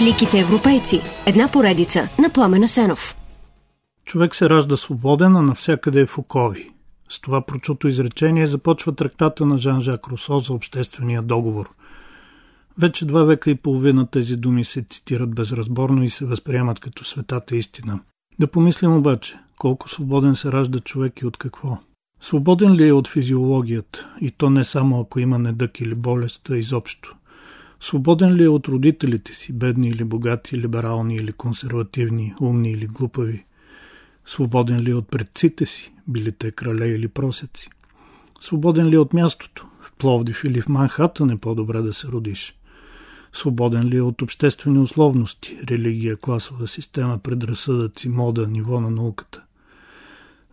Великите европейци. Една поредица на Пламена Сенов. Човек се ражда свободен, а навсякъде е в окови. С това прочуто изречение започва трактата на Жан-Жак Русо за обществения договор. Вече два века и половина тези думи се цитират безразборно и се възприемат като светата истина. Да помислим обаче, колко свободен се ражда човек и от какво. Свободен ли е от физиологията, и то не само ако има недък или болест, а изобщо. Свободен ли е от родителите си, бедни или богати, либерални или консервативни, умни или глупави? Свободен ли е от предците си, били те крале или просеци? Свободен ли е от мястото? В Пловдив или в Манхатън е по-добре да се родиш. Свободен ли е от обществени условности, религия, класова система, предразсъдъци, мода, ниво на науката?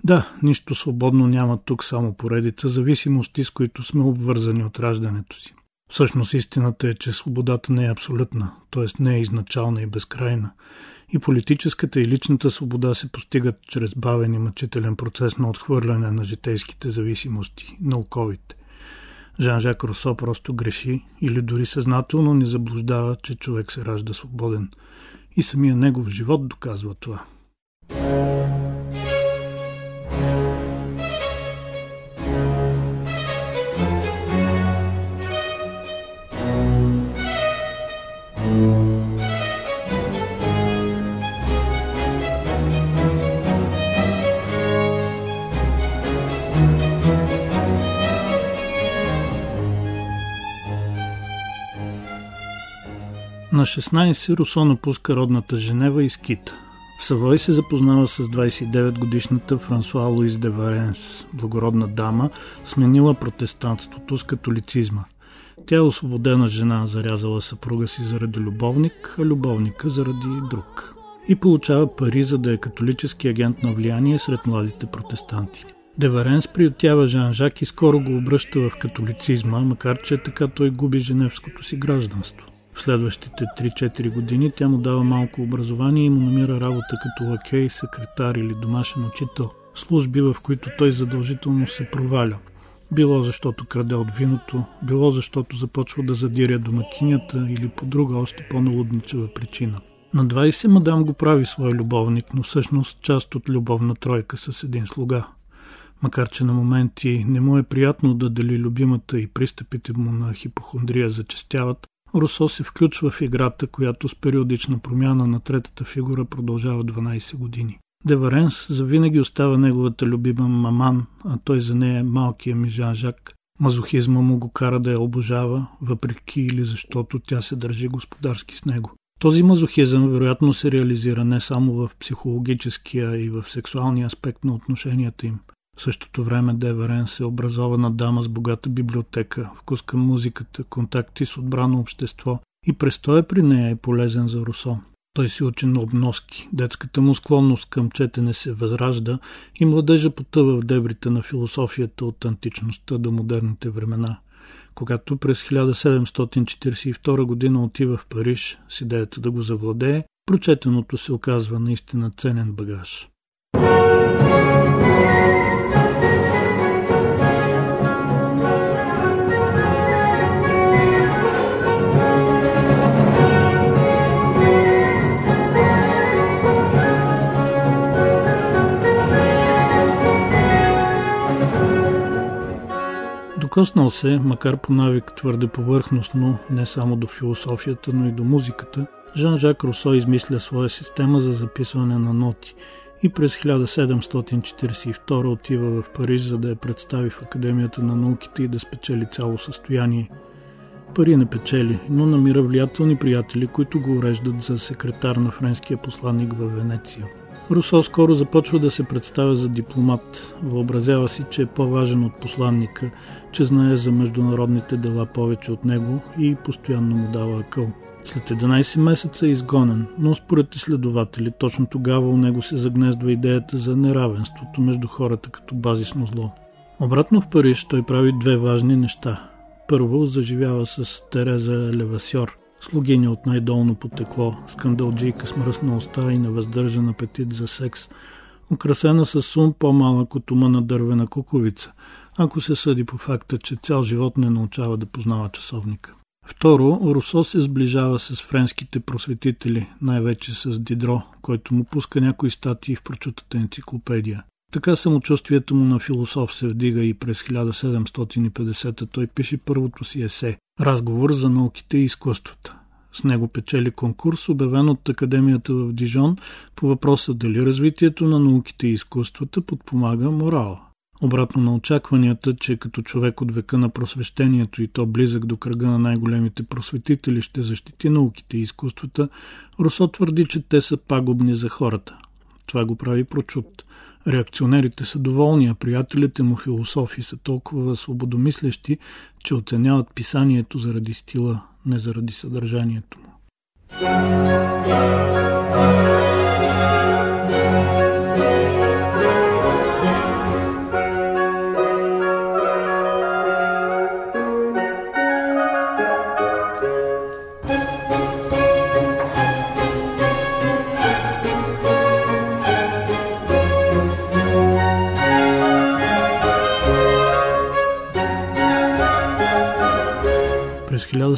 Да, нищо свободно няма тук, само поредица зависимости, с които сме обвързани от раждането си. Всъщност истината е, че свободата не е абсолютна, т.е. не е изначална и безкрайна. И политическата и личната свобода се постигат чрез бавен и мъчителен процес на отхвърляне на житейските зависимости, науковите. Жан-Жак Русо просто греши или дори съзнателно ни заблуждава, че човек се ражда свободен. И самия негов живот доказва това. На 16 Русо напуска родната Женева и скита. В Савой се запознава с 29-годишната Франсуа Луис де Варенс, благородна дама, сменила протестантството с католицизма. Тя е освободена жена, зарязала съпруга си заради любовник, а любовника заради друг. И получава пари, за да е католически агент на влияние сред младите протестанти. Деваренс приютява Жан-Жак и скоро го обръща в католицизма, макар че така той губи женевското си гражданство. В следващите 3-4 години тя му дава малко образование и му намира работа като лакей, секретар или домашен учител, служби в които той задължително се проваля. Било защото краде от виното, било защото започва да задиря домакинята или по друга още по-налудничева причина. На 20 мадам го прави свой любовник, но всъщност част от любовна тройка с един слуга. Макар че на моменти не му е приятно да дали любимата и пристъпите му на хипохондрия зачестяват, Русо се включва в играта, която с периодична промяна на третата фигура продължава 12 години. Деваренс завинаги остава неговата любима маман, а той за нея е малкия ми Жан-Жак. Мазохизма му го кара да я обожава, въпреки или защото тя се държи господарски с него. Този мазохизъм вероятно се реализира не само в психологическия и в сексуалния аспект на отношенията им – в същото време Деверен се образована дама с богата библиотека, вкус към музиката, контакти с отбрано общество и престоя при нея е полезен за Русо. Той си учи на обноски, детската му склонност към четене се възражда и младежа потъва в дебрите на философията от античността до модерните времена. Когато през 1742 година отива в Париж с идеята да го завладее, прочетеното се оказва наистина ценен багаж. Докоснал се, макар по навик твърде повърхностно, не само до философията, но и до музиката, Жан-Жак Русо измисля своя система за записване на ноти и през 1742 отива в Париж, за да я представи в Академията на науките и да спечели цяло състояние. Пари не печели, но намира влиятелни приятели, които го уреждат за секретар на френския посланник в Венеция. Русо скоро започва да се представя за дипломат. Въобразява си, че е по-важен от посланника, че знае за международните дела повече от него и постоянно му дава акъл. След 11 месеца е изгонен, но според изследователи точно тогава у него се загнездва идеята за неравенството между хората като базисно зло. Обратно в Париж той прави две важни неща. Първо заживява с Тереза Левасьор – слугиня от най-долно потекло, скандалджийка с мръсна уста и невъздържан апетит за секс, украсена с сум по-малък от ума на дървена куковица, ако се съди по факта, че цял живот не научава да познава часовника. Второ, Русо се сближава с френските просветители, най-вече с Дидро, който му пуска някои статии в прочутата енциклопедия. Така самочувствието му на философ се вдига и през 1750 той пише първото си есе «Разговор за науките и изкуствата». С него печели конкурс, обявен от Академията в Дижон по въпроса дали развитието на науките и изкуствата подпомага морала. Обратно на очакванията, че като човек от века на просвещението и то близък до кръга на най-големите просветители ще защити науките и изкуствата, Русо твърди, че те са пагубни за хората. Това го прави прочут. Реакционерите са доволни, а приятелите му философи са толкова свободомислещи, че оценяват писанието заради стила, не заради съдържанието му.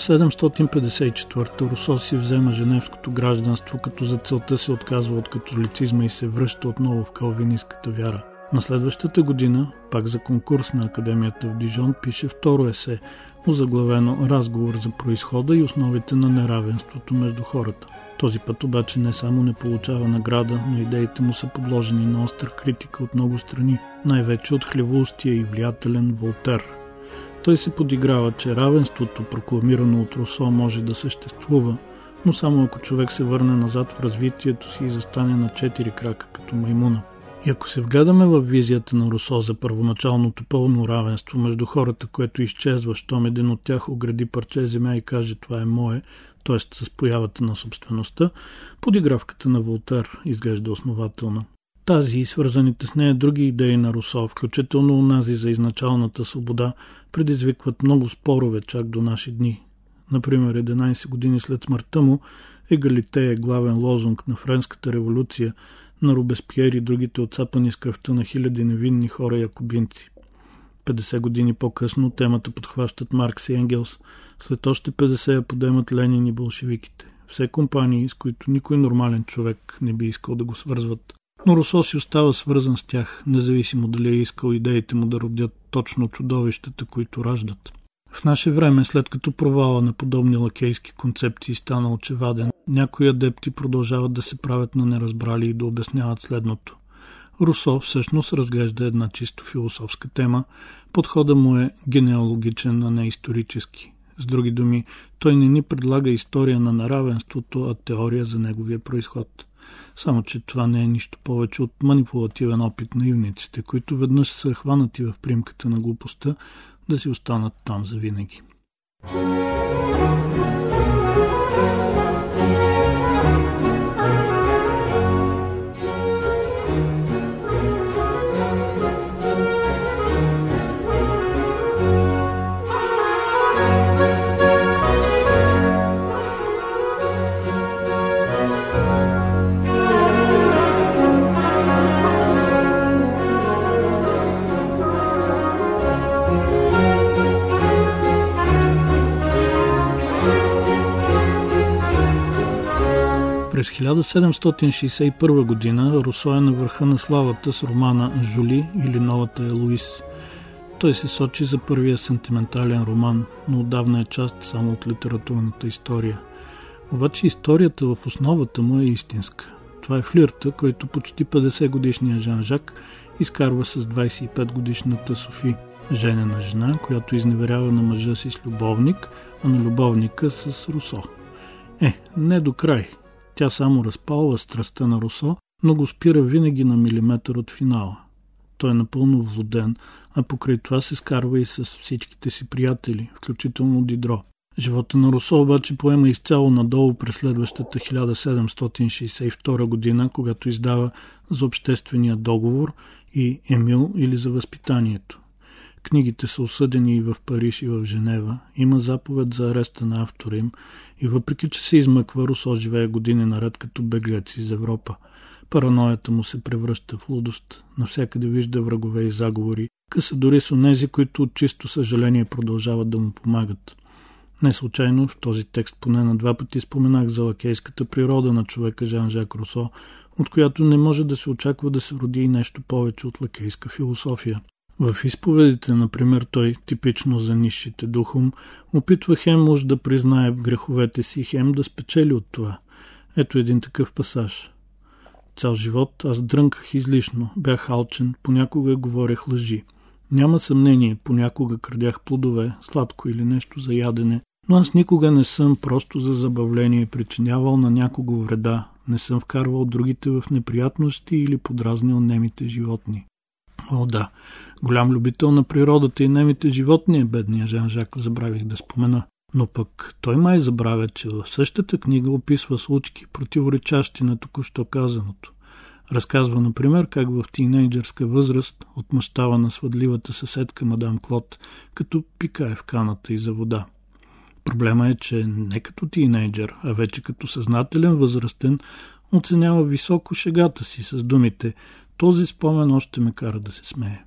1754 Русо си взема женевското гражданство, като за целта се отказва от католицизма и се връща отново в калвинистката вяра. На следващата година, пак за конкурс на Академията в Дижон, пише второ есе, озаглавено Разговор за происхода и основите на неравенството между хората. Този път обаче не само не получава награда, но идеите му са подложени на остра критика от много страни, най-вече от хлевулстия и влиятелен Волтер – той се подиграва, че равенството, прокламирано от Русо, може да съществува, но само ако човек се върне назад в развитието си и застане на четири крака като маймуна. И ако се вгадаме в визията на Русо за първоначалното пълно равенство между хората, което изчезва, щом един от тях огради парче земя и каже това е мое, т.е. с появата на собствеността, подигравката на Волтер изглежда основателна. Тази и свързаните с нея други идеи на Русо, включително унази за изначалната свобода, предизвикват много спорове чак до наши дни. Например, 11 години след смъртта му, егалите е главен лозунг на Френската революция, на Робеспиер и другите отцапани с кръвта на хиляди невинни хора якобинци. 50 години по-късно темата подхващат Маркс и Енгелс, след още 50 я подемат Ленин и болшевиките. Все компании, с които никой нормален човек не би искал да го свързват но Русо си остава свързан с тях, независимо дали е искал идеите му да родят точно чудовищата, които раждат. В наше време, след като провала на подобни лакейски концепции стана очеваден, някои адепти продължават да се правят на неразбрали и да обясняват следното. Русо всъщност разглежда една чисто философска тема, подхода му е генеалогичен, а не исторически. С други думи, той не ни предлага история на неравенството, а теория за неговия происход. Само, че това не е нищо повече от манипулативен опит на ивниците, които веднъж са хванати в примката на глупостта, да си останат там за винаги. През 1761 година Русо е на върха на славата с романа Жули или Новата Елуис. Той се сочи за първия сентиментален роман, но отдавна е част само от литературната история. Обаче историята в основата му е истинска. Това е флирта, който почти 50 годишния Жан Жак изкарва с 25 годишната Софи, женена жена, която изневерява на мъжа си с любовник, а на любовника с Русо. Е, не до край – тя само разпалва страстта на Русо, но го спира винаги на милиметър от финала. Той е напълно вводен, а покрай това се скарва и с всичките си приятели, включително Дидро. Живота на Русо обаче поема изцяло надолу през следващата 1762 година, когато издава за обществения договор и Емил или за възпитанието. Книгите са осъдени и в Париж и в Женева. Има заповед за ареста на автора им и въпреки, че се измъква, Русо живее години наред като беглец из Европа. Параноята му се превръща в лудост. Навсякъде вижда врагове и заговори. Къса дори с онези, които от чисто съжаление продължават да му помагат. Не случайно в този текст поне на два пъти споменах за лакейската природа на човека Жан-Жак Русо, от която не може да се очаква да се роди и нещо повече от лакейска философия. В изповедите, например, той, типично за нишите духом, опитва хем уж да признае греховете си, хем да спечели от това. Ето един такъв пасаж. Цял живот аз дрънках излишно, бях алчен, понякога говорех лъжи. Няма съмнение, понякога крадях плодове, сладко или нещо за ядене, но аз никога не съм просто за забавление причинявал на някого вреда, не съм вкарвал другите в неприятности или подразнил немите животни. О, да, голям любител на природата и немите животни е бедния Жан-Жак, забравих да спомена. Но пък той май забравя, че в същата книга описва случки, противоречащи на току-що казаното. Разказва, например, как в тинейджърска възраст отмъщава на свъдливата съседка мадам Клод, като пикае в каната и за вода. Проблема е, че не като тинейджър, а вече като съзнателен възрастен оценява високо шегата си с думите «Този спомен още ме кара да се смее».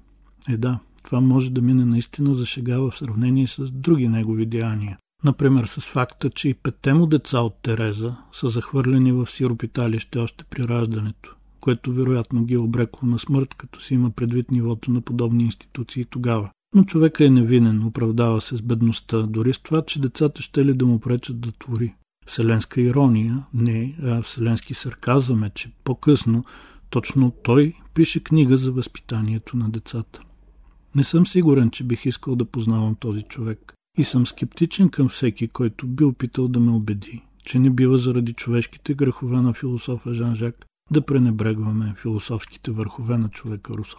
Е да, това може да мине наистина за шега в сравнение с други негови деяния. Например с факта, че и петте му деца от Тереза са захвърлени в сиропиталище още при раждането, което вероятно ги е обрекло на смърт, като си има предвид нивото на подобни институции тогава. Но човека е невинен, оправдава се с бедността, дори с това, че децата ще ли да му пречат да твори. Вселенска ирония, не, а вселенски сарказъм е, че по-късно точно той пише книга за възпитанието на децата. Не съм сигурен, че бих искал да познавам този човек и съм скептичен към всеки, който би опитал да ме убеди, че не бива заради човешките грехове на философа Жан-Жак да пренебрегваме философските върхове на човека Русо.